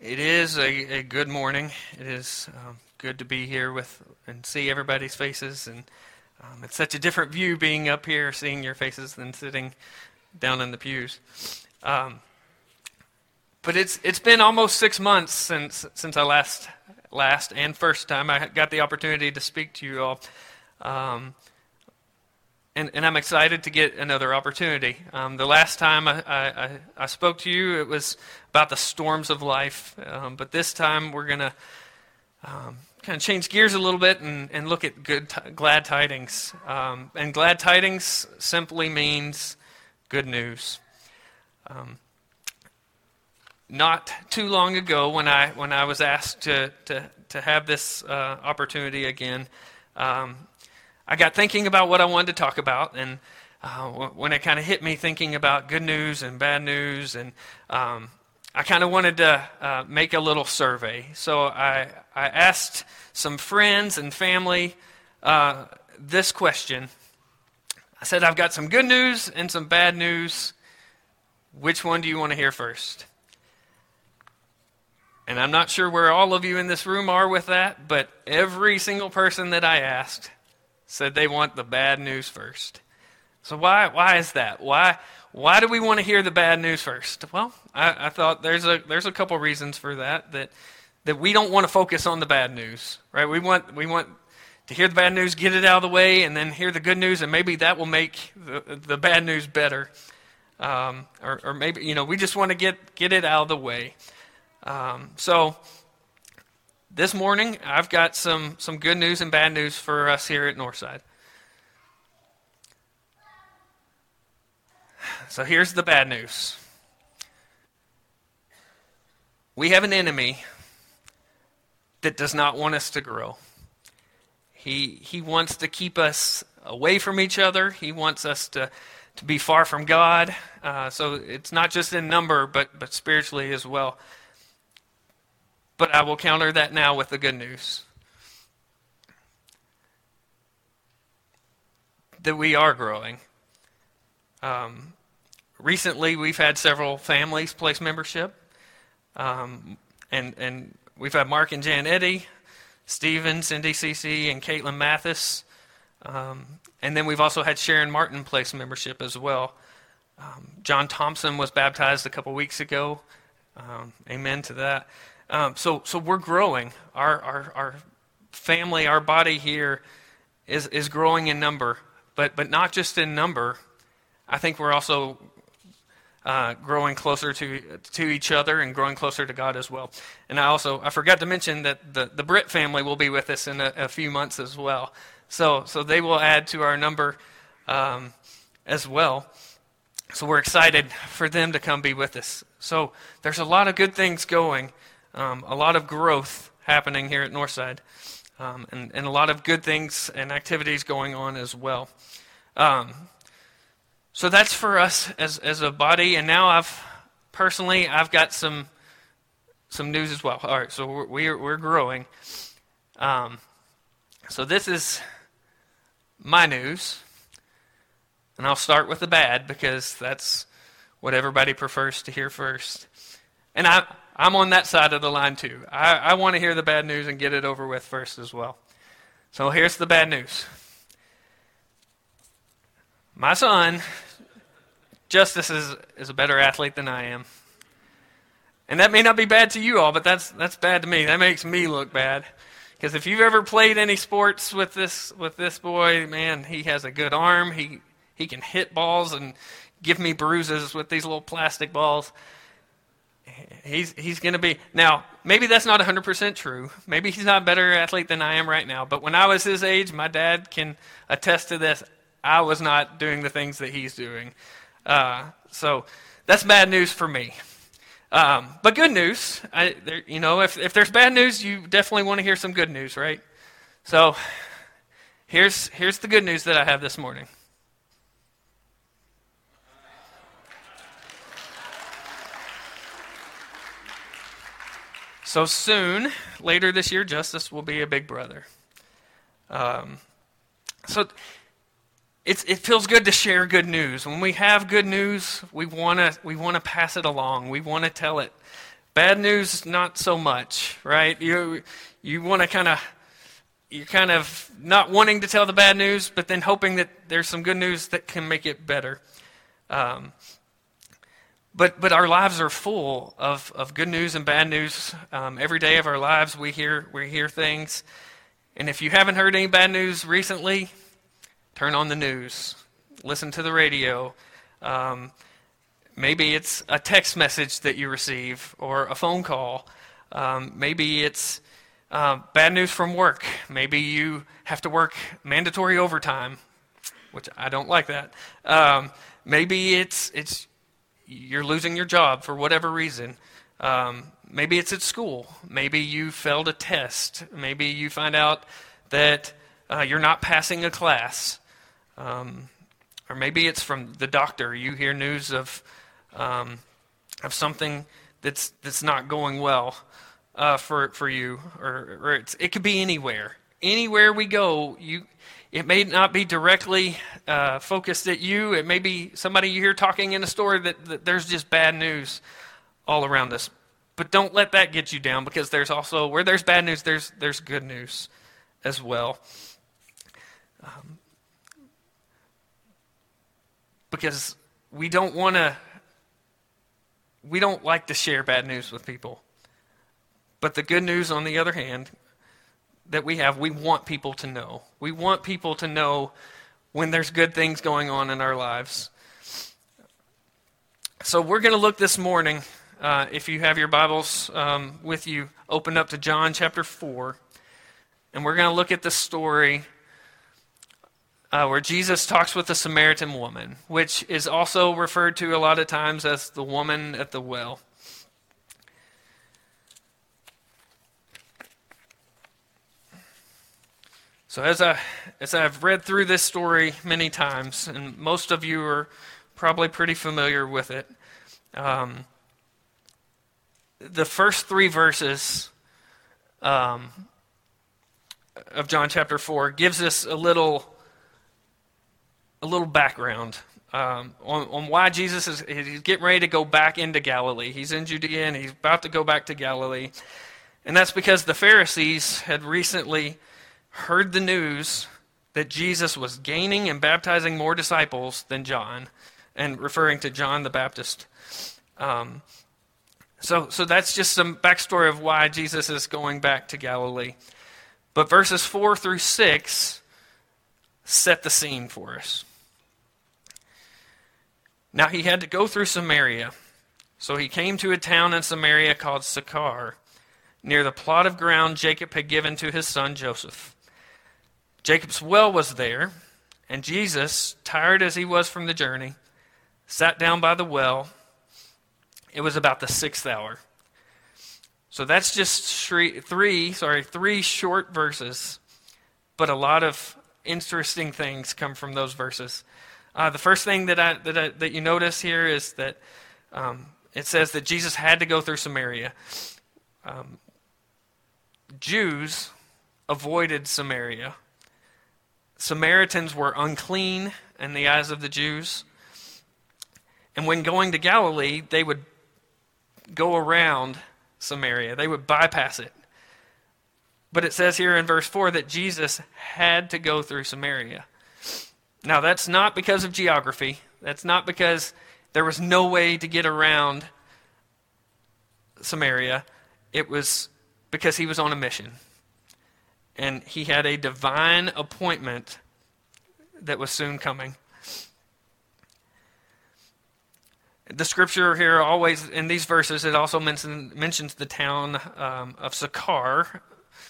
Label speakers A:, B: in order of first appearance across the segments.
A: It is a, a good morning. It is um, good to be here with and see everybody's faces, and um, it's such a different view being up here, seeing your faces, than sitting down in the pews. Um, but it's it's been almost six months since since I last last and first time I got the opportunity to speak to you all. And, and I'm excited to get another opportunity. Um, the last time I, I, I, spoke to you, it was about the storms of life. Um, but this time, we're going to um, kind of change gears a little bit and, and look at good, t- glad tidings. Um, and glad tidings simply means good news. Um, not too long ago, when I, when I was asked to, to, to have this uh, opportunity again, um, I got thinking about what I wanted to talk about, and uh, when it kind of hit me thinking about good news and bad news, and um, I kind of wanted to uh, make a little survey. So I, I asked some friends and family uh, this question. I said, I've got some good news and some bad news. Which one do you want to hear first? And I'm not sure where all of you in this room are with that, but every single person that I asked said they want the bad news first. So why why is that? Why why do we want to hear the bad news first? Well, I, I thought there's a there's a couple reasons for that that that we don't want to focus on the bad news, right? We want we want to hear the bad news, get it out of the way, and then hear the good news, and maybe that will make the, the bad news better. Um, or, or, maybe you know we just want to get get it out of the way. Um, so this morning, I've got some, some good news and bad news for us here at Northside. So here's the bad news we have an enemy that does not want us to grow. He, he wants to keep us away from each other. He wants us to, to be far from God. Uh, so it's not just in number, but, but spiritually as well. But I will counter that now with the good news that we are growing. Um, recently, we've had several families place membership, um, and and we've had Mark and Jan Eddy, Stevens, Cindy CC, and Caitlin Mathis, um, and then we've also had Sharon Martin place membership as well. Um, John Thompson was baptized a couple weeks ago. Um, amen to that. Um, so, so we're growing. Our, our, our family, our body here is, is growing in number, but, but not just in number. I think we're also uh, growing closer to, to each other and growing closer to God as well. And I also, I forgot to mention that the, the Britt family will be with us in a, a few months as well. So, so they will add to our number um, as well. So we're excited for them to come be with us. So there's a lot of good things going um, a lot of growth happening here at Northside, um, and, and a lot of good things and activities going on as well. Um, so that's for us as, as a body, and now I've personally I've got some some news as well. All right, so we're we're, we're growing. Um, so this is my news, and I'll start with the bad because that's what everybody prefers to hear first. And I, I'm on that side of the line too. I, I want to hear the bad news and get it over with first as well. So here's the bad news. My son, Justice, is, is a better athlete than I am. And that may not be bad to you all, but that's, that's bad to me. That makes me look bad. Because if you've ever played any sports with this, with this boy, man, he has a good arm. He, he can hit balls and give me bruises with these little plastic balls he's he's going to be now maybe that's not 100% true. Maybe he's not a better athlete than i am right now but when i was his age my dad can attest to this. I was not doing the things that he's doing. Uh, so that's bad news for me. Um, but good news I, there, you know if, if there's bad news you definitely want to hear some good news right? So here's here's the good news that i have this morning So soon, later this year, Justice will be a big brother. Um, so it's, it feels good to share good news. When we have good news, we want to we wanna pass it along. We want to tell it. Bad news, not so much, right? You, you want to kind of, you're kind of not wanting to tell the bad news, but then hoping that there's some good news that can make it better. Um, but, but our lives are full of, of good news and bad news. Um, every day of our lives, we hear, we hear things. And if you haven't heard any bad news recently, turn on the news, listen to the radio. Um, maybe it's a text message that you receive or a phone call. Um, maybe it's uh, bad news from work. Maybe you have to work mandatory overtime, which I don't like that. Um, maybe it's it's you're losing your job for whatever reason. Um, maybe it's at school. Maybe you failed a test. Maybe you find out that uh, you're not passing a class. Um, or maybe it's from the doctor. You hear news of, um, of something that's, that's not going well uh, for, for you. Or, or it could be anywhere. Anywhere we go, you, it may not be directly uh, focused at you. It may be somebody you hear talking in a story that, that there's just bad news all around us. But don't let that get you down because there's also, where there's bad news, there's, there's good news as well. Um, because we don't want to, we don't like to share bad news with people. But the good news, on the other hand, that we have, we want people to know. We want people to know when there's good things going on in our lives. So we're going to look this morning, uh, if you have your Bibles um, with you, open up to John chapter 4. And we're going to look at the story uh, where Jesus talks with the Samaritan woman, which is also referred to a lot of times as the woman at the well. So as I as I've read through this story many times, and most of you are probably pretty familiar with it, um, the first three verses um, of John chapter four gives us a little a little background um, on, on why Jesus is he's getting ready to go back into Galilee. He's in Judea and he's about to go back to Galilee, and that's because the Pharisees had recently heard the news that Jesus was gaining and baptizing more disciples than John, and referring to John the Baptist. Um, so, so that's just some backstory of why Jesus is going back to Galilee. But verses 4 through 6 set the scene for us. Now he had to go through Samaria. So he came to a town in Samaria called Sychar, near the plot of ground Jacob had given to his son Joseph. Jacob's well was there, and Jesus, tired as he was from the journey, sat down by the well. It was about the sixth hour. So that's just three, sorry, three short verses, but a lot of interesting things come from those verses. Uh, the first thing that I, that I, that you notice here is that um, it says that Jesus had to go through Samaria. Um, Jews avoided Samaria Samaritans were unclean in the eyes of the Jews. And when going to Galilee, they would go around Samaria, they would bypass it. But it says here in verse 4 that Jesus had to go through Samaria. Now, that's not because of geography. That's not because there was no way to get around Samaria. It was because he was on a mission and he had a divine appointment that was soon coming. The scripture here always, in these verses, it also mention, mentions the town um, of Sychar,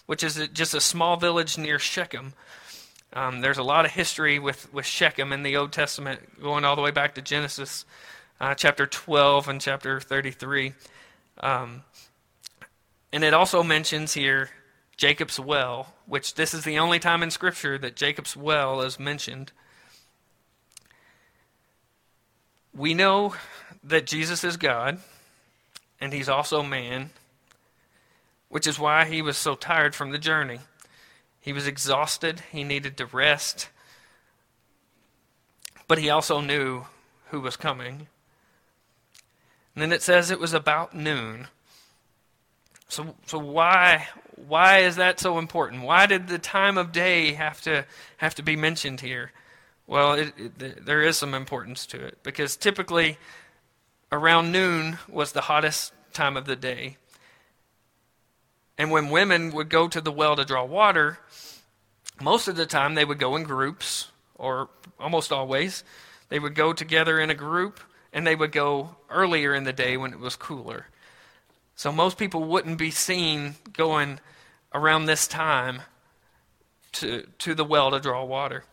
A: which is just a small village near Shechem. Um, there's a lot of history with, with Shechem in the Old Testament, going all the way back to Genesis uh, chapter 12 and chapter 33. Um, and it also mentions here Jacob's well, which this is the only time in Scripture that Jacob's well is mentioned. We know that Jesus is God, and he's also man, which is why he was so tired from the journey. He was exhausted, he needed to rest, but he also knew who was coming. And then it says it was about noon. So, so why, why is that so important? Why did the time of day have to, have to be mentioned here? Well, it, it, there is some importance to it because typically around noon was the hottest time of the day. And when women would go to the well to draw water, most of the time they would go in groups, or almost always. They would go together in a group, and they would go earlier in the day when it was cooler. So most people wouldn't be seen going around this time to, to the well to draw water.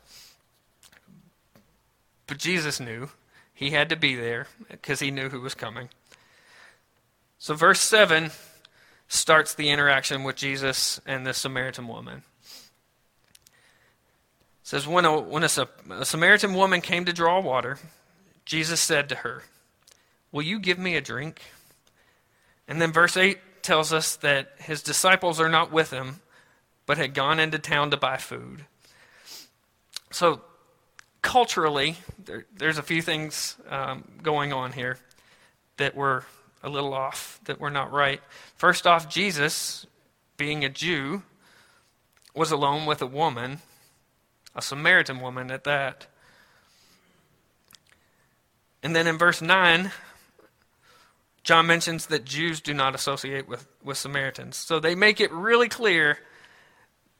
A: But Jesus knew he had to be there because he knew who was coming. So, verse 7 starts the interaction with Jesus and the Samaritan woman. It says, When, a, when a, a Samaritan woman came to draw water, Jesus said to her, Will you give me a drink? And then verse 8 tells us that his disciples are not with him, but had gone into town to buy food. So, culturally, there, there's a few things um, going on here that were a little off, that were not right. First off, Jesus, being a Jew, was alone with a woman, a Samaritan woman at that. And then in verse 9, John mentions that Jews do not associate with, with Samaritans. So they make it really clear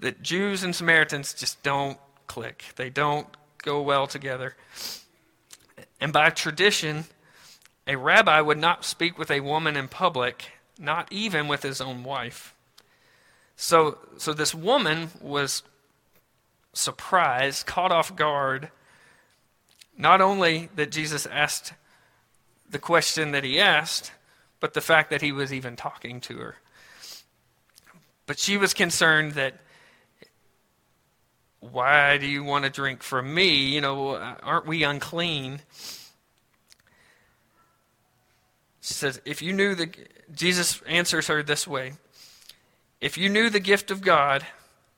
A: that Jews and Samaritans just don't click. They don't go well together. And by tradition, a rabbi would not speak with a woman in public, not even with his own wife. So, so this woman was surprised, caught off guard, not only that Jesus asked the question that he asked, but the fact that he was even talking to her. But she was concerned that why do you want to drink from me? You know, aren't we unclean? She says, if you knew the, Jesus answers her this way If you knew the gift of God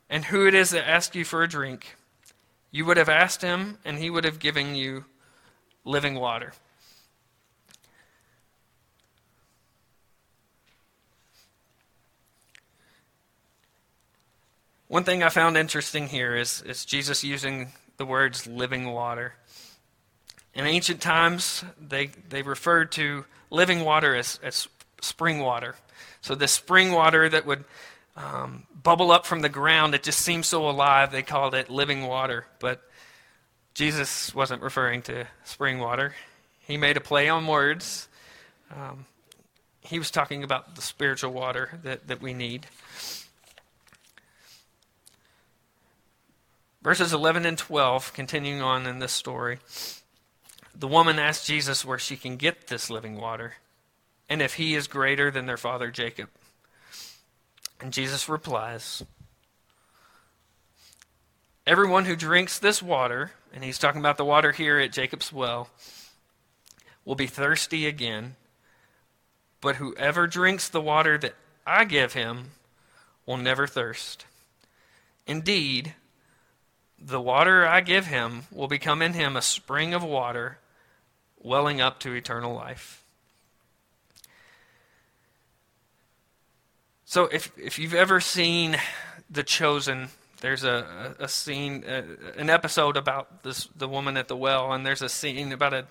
A: and who it is that asks you for a drink, you would have asked him and he would have given you living water. One thing I found interesting here is, is Jesus using the words living water. In ancient times, they, they referred to living water as, as spring water. So, this spring water that would um, bubble up from the ground, it just seemed so alive, they called it living water. But Jesus wasn't referring to spring water, he made a play on words. Um, he was talking about the spiritual water that, that we need. Verses 11 and 12, continuing on in this story, the woman asks Jesus where she can get this living water and if he is greater than their father Jacob. And Jesus replies, Everyone who drinks this water, and he's talking about the water here at Jacob's well, will be thirsty again. But whoever drinks the water that I give him will never thirst. Indeed, the water I give him will become in him a spring of water welling up to eternal life. So, if, if you've ever seen The Chosen, there's a, a, scene, an episode about this, the woman at the well, and there's a scene about an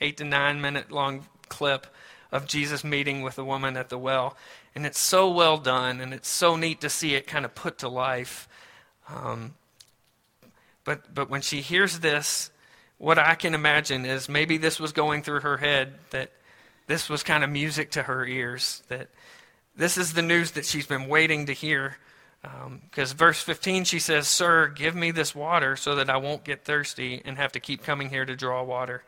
A: eight to nine minute long clip of Jesus meeting with the woman at the well. And it's so well done, and it's so neat to see it kind of put to life. Um, but, but when she hears this, what I can imagine is maybe this was going through her head that this was kind of music to her ears, that this is the news that she's been waiting to hear. Because um, verse 15, she says, Sir, give me this water so that I won't get thirsty and have to keep coming here to draw water.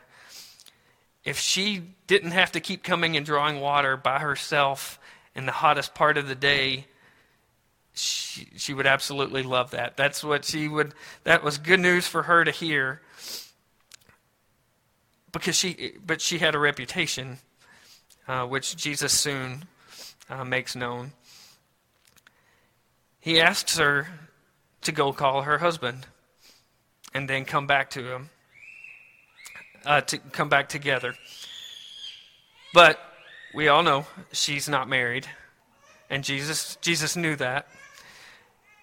A: If she didn't have to keep coming and drawing water by herself in the hottest part of the day, she, she would absolutely love that. That's what she would, that was good news for her to hear. Because she, but she had a reputation, uh, which Jesus soon uh, makes known. He asks her to go call her husband and then come back to him, uh, to come back together. But we all know she's not married. And Jesus, Jesus knew that.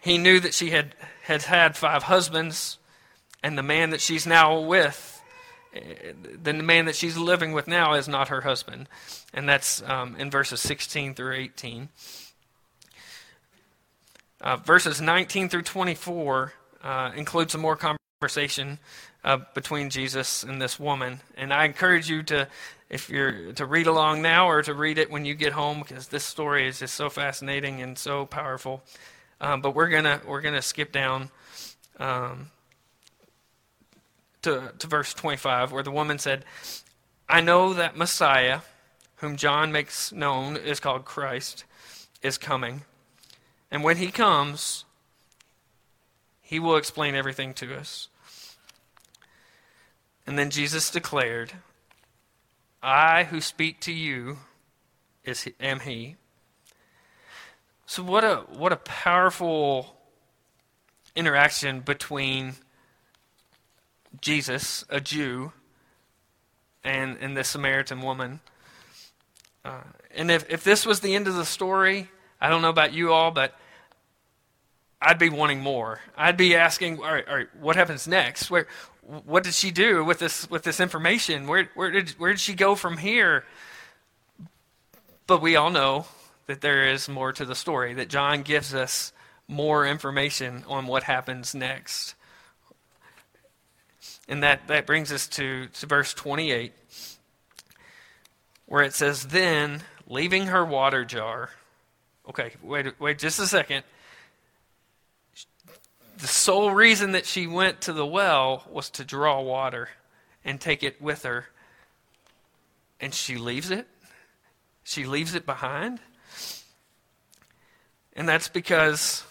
A: He knew that she had, had had five husbands, and the man that she's now with, the man that she's living with now, is not her husband. And that's um, in verses 16 through 18. Uh, verses 19 through 24 uh, include some more conversation uh, between Jesus and this woman. And I encourage you to, if you're to read along now or to read it when you get home, because this story is just so fascinating and so powerful. Um, but we're gonna we're gonna skip down um, to to verse 25, where the woman said, "I know that Messiah, whom John makes known is called Christ, is coming." And when he comes, he will explain everything to us. And then Jesus declared, I who speak to you is am he. So what a what a powerful interaction between Jesus, a Jew, and and the Samaritan woman. Uh, and if, if this was the end of the story, I don't know about you all, but I'd be wanting more. I'd be asking, all right, all right, what happens next? Where, what did she do with this with this information? Where, where did where did she go from here? But we all know that there is more to the story. That John gives us more information on what happens next, and that that brings us to, to verse twenty eight, where it says, "Then leaving her water jar." Okay, wait, wait, just a second the sole reason that she went to the well was to draw water and take it with her. And she leaves it. She leaves it behind. And that's because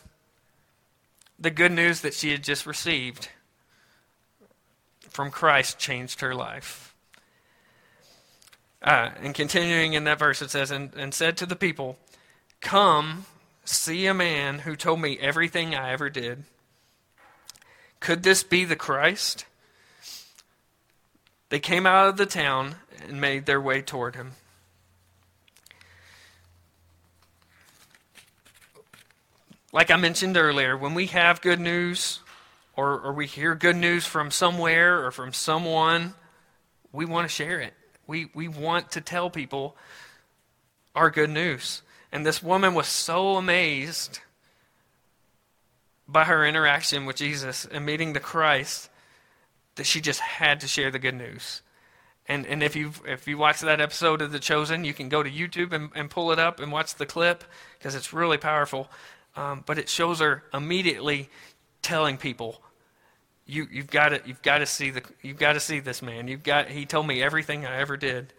A: the good news that she had just received from Christ changed her life. Uh, and continuing in that verse, it says, and, and said to the people, Come, see a man who told me everything I ever did. Could this be the Christ? They came out of the town and made their way toward him. Like I mentioned earlier, when we have good news or, or we hear good news from somewhere or from someone, we want to share it. We, we want to tell people our good news. And this woman was so amazed by her interaction with Jesus and meeting the Christ that she just had to share the good news. And, and if, you if you watch that episode of The Chosen, you can go to YouTube and, and pull it up and watch the clip because it's really powerful. Um, but it shows her immediately telling people, you, you've got to you've got to see the you've got to see this man. You've got he told me everything I ever did.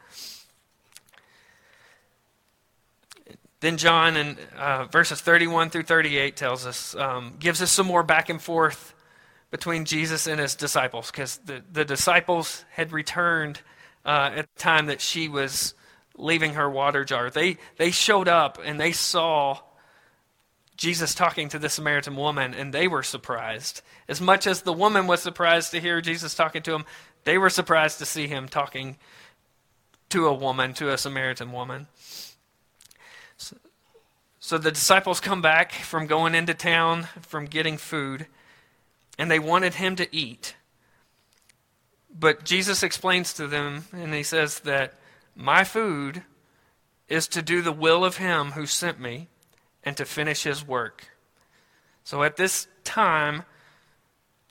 A: Then John in uh, verses 31 through 38 tells us, um, gives us some more back and forth between Jesus and his disciples, because the, the disciples had returned uh, at the time that she was leaving her water jar. They, they showed up and they saw Jesus talking to the Samaritan woman, and they were surprised. As much as the woman was surprised to hear Jesus talking to him, they were surprised to see him talking to a woman, to a Samaritan woman. So the disciples come back from going into town, from getting food, and they wanted him to eat. But Jesus explains to them, and he says that my food is to do the will of him who sent me and to finish his work. So at this time,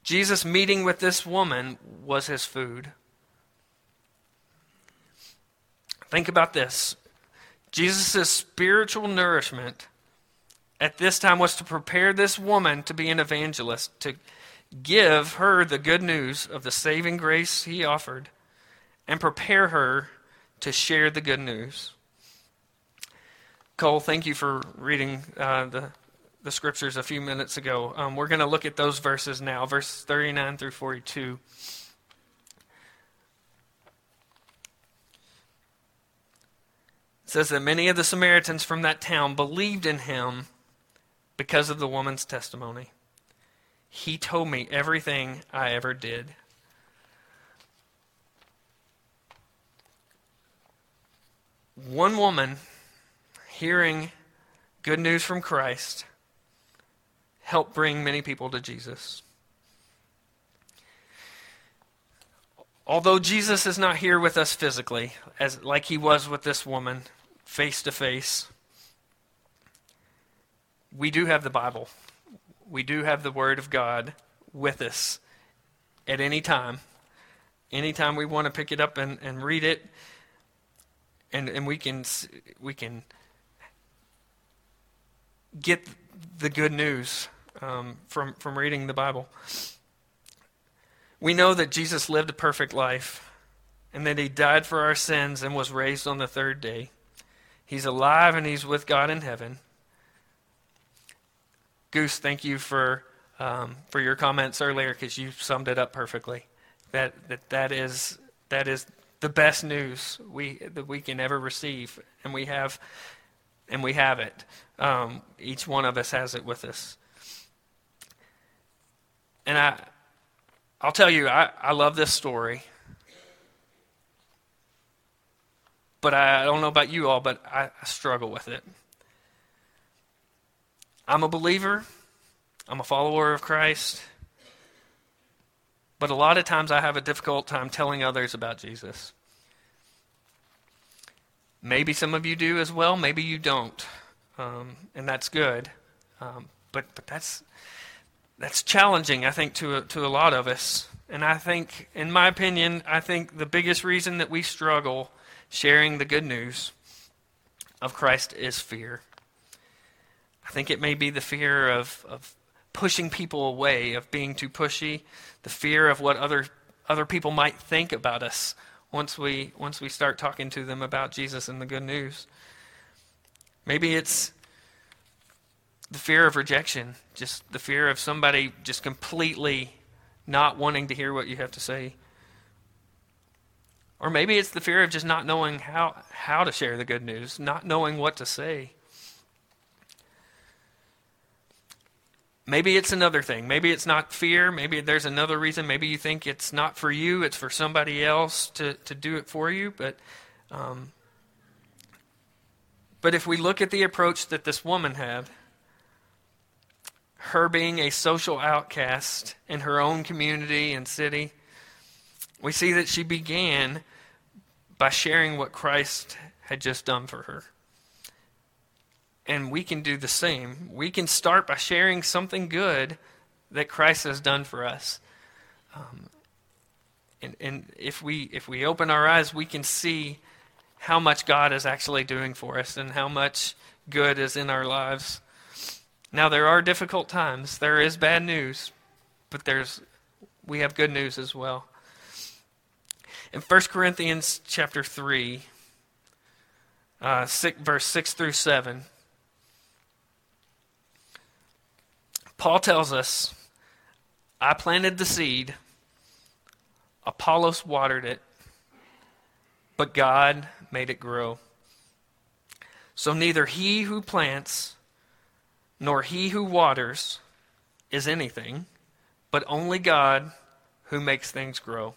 A: Jesus meeting with this woman was his food. Think about this. Jesus' spiritual nourishment at this time was to prepare this woman to be an evangelist, to give her the good news of the saving grace he offered, and prepare her to share the good news. Cole, thank you for reading uh, the, the scriptures a few minutes ago. Um, we're going to look at those verses now, verses 39 through 42. says that many of the Samaritans from that town believed in him because of the woman's testimony. He told me everything I ever did. One woman hearing good news from Christ, help bring many people to Jesus. Although Jesus is not here with us physically, as like he was with this woman, face to face, we do have the Bible. We do have the Word of God with us at any time. Anytime we want to pick it up and, and read it, and, and we can we can get the good news um, from from reading the Bible. We know that Jesus lived a perfect life, and that He died for our sins and was raised on the third day. He's alive and He's with God in heaven. Goose, thank you for um, for your comments earlier because you summed it up perfectly. That that that is that is the best news we that we can ever receive, and we have and we have it. Um, each one of us has it with us. And I, I'll tell you, I, I love this story. But I, don't know about you all, but I, I struggle with it. I'm a believer. I'm a follower of Christ. But a lot of times I have a difficult time telling others about Jesus. Maybe some of you do as well, maybe you don't. Um, and that's good. Um, but, but that's, that's challenging, I think, to a, to a lot of us. And I think, in my opinion, I think the biggest reason that we struggle sharing the good news of Christ is fear. I think it may be the fear of, of pushing people away, of being too pushy, the fear of what other other people might think about us once we once we start talking to them about Jesus and the good news. Maybe it's the fear of rejection, just the fear of somebody just completely not wanting to hear what you have to say. Or maybe it's the fear of just not knowing how, how to share the good news, not knowing what to say. Maybe it's another thing. Maybe it's not fear. Maybe there's another reason. Maybe you think it's not for you, it's for somebody else to, to do it for you. But, um, but if we look at the approach that this woman had, her being a social outcast in her own community and city, we see that she began by sharing what Christ had just done for her. And we can do the same. We can start by sharing something good that Christ has done for us. Um, and, and if we if we open our eyes, we can see how much God is actually doing for us and how much good is in our lives. Now there are difficult times. There is bad news, but there's we have good news as well. In 1 Corinthians chapter 3, uh, six, verse 6 through 7, Paul tells us, I planted the seed, Apollos watered it, but God made it grow. So neither he who plants nor he who waters is anything, but only God who makes things grow.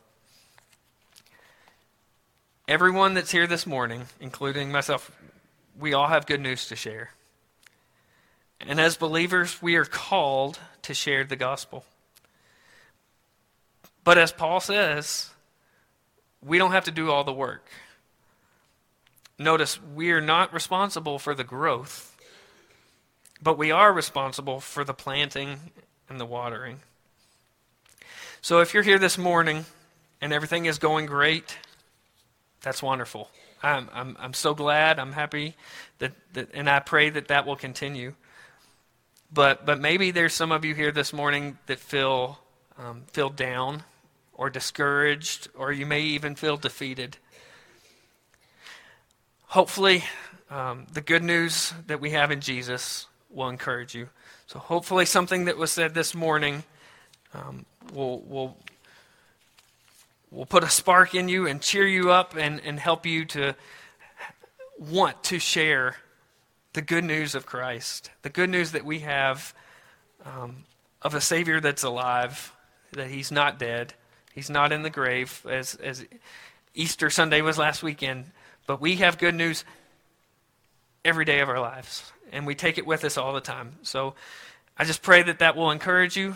A: Everyone that's here this morning, including myself, we all have good news to share. And as believers, we are called to share the gospel. But as Paul says, we don't have to do all the work. Notice, we are not responsible for the growth, but we are responsible for the planting and the watering. So if you're here this morning and everything is going great, that's wonderful. I'm, I'm, I'm so glad. I'm happy that, that, and I pray that that will continue. But, but maybe there's some of you here this morning that feel, um, feel down or discouraged, or you may even feel defeated. Hopefully, um, the good news that we have in Jesus will encourage you. So, hopefully, something that was said this morning um, will, will, will put a spark in you and cheer you up and, and help you to want to share the good news of Christ, the good news that we have um, of a Savior that's alive, that He's not dead, He's not in the grave, as, as Easter Sunday was last weekend. But we have good news every day of our lives, and we take it with us all the time. So I just pray that that will encourage you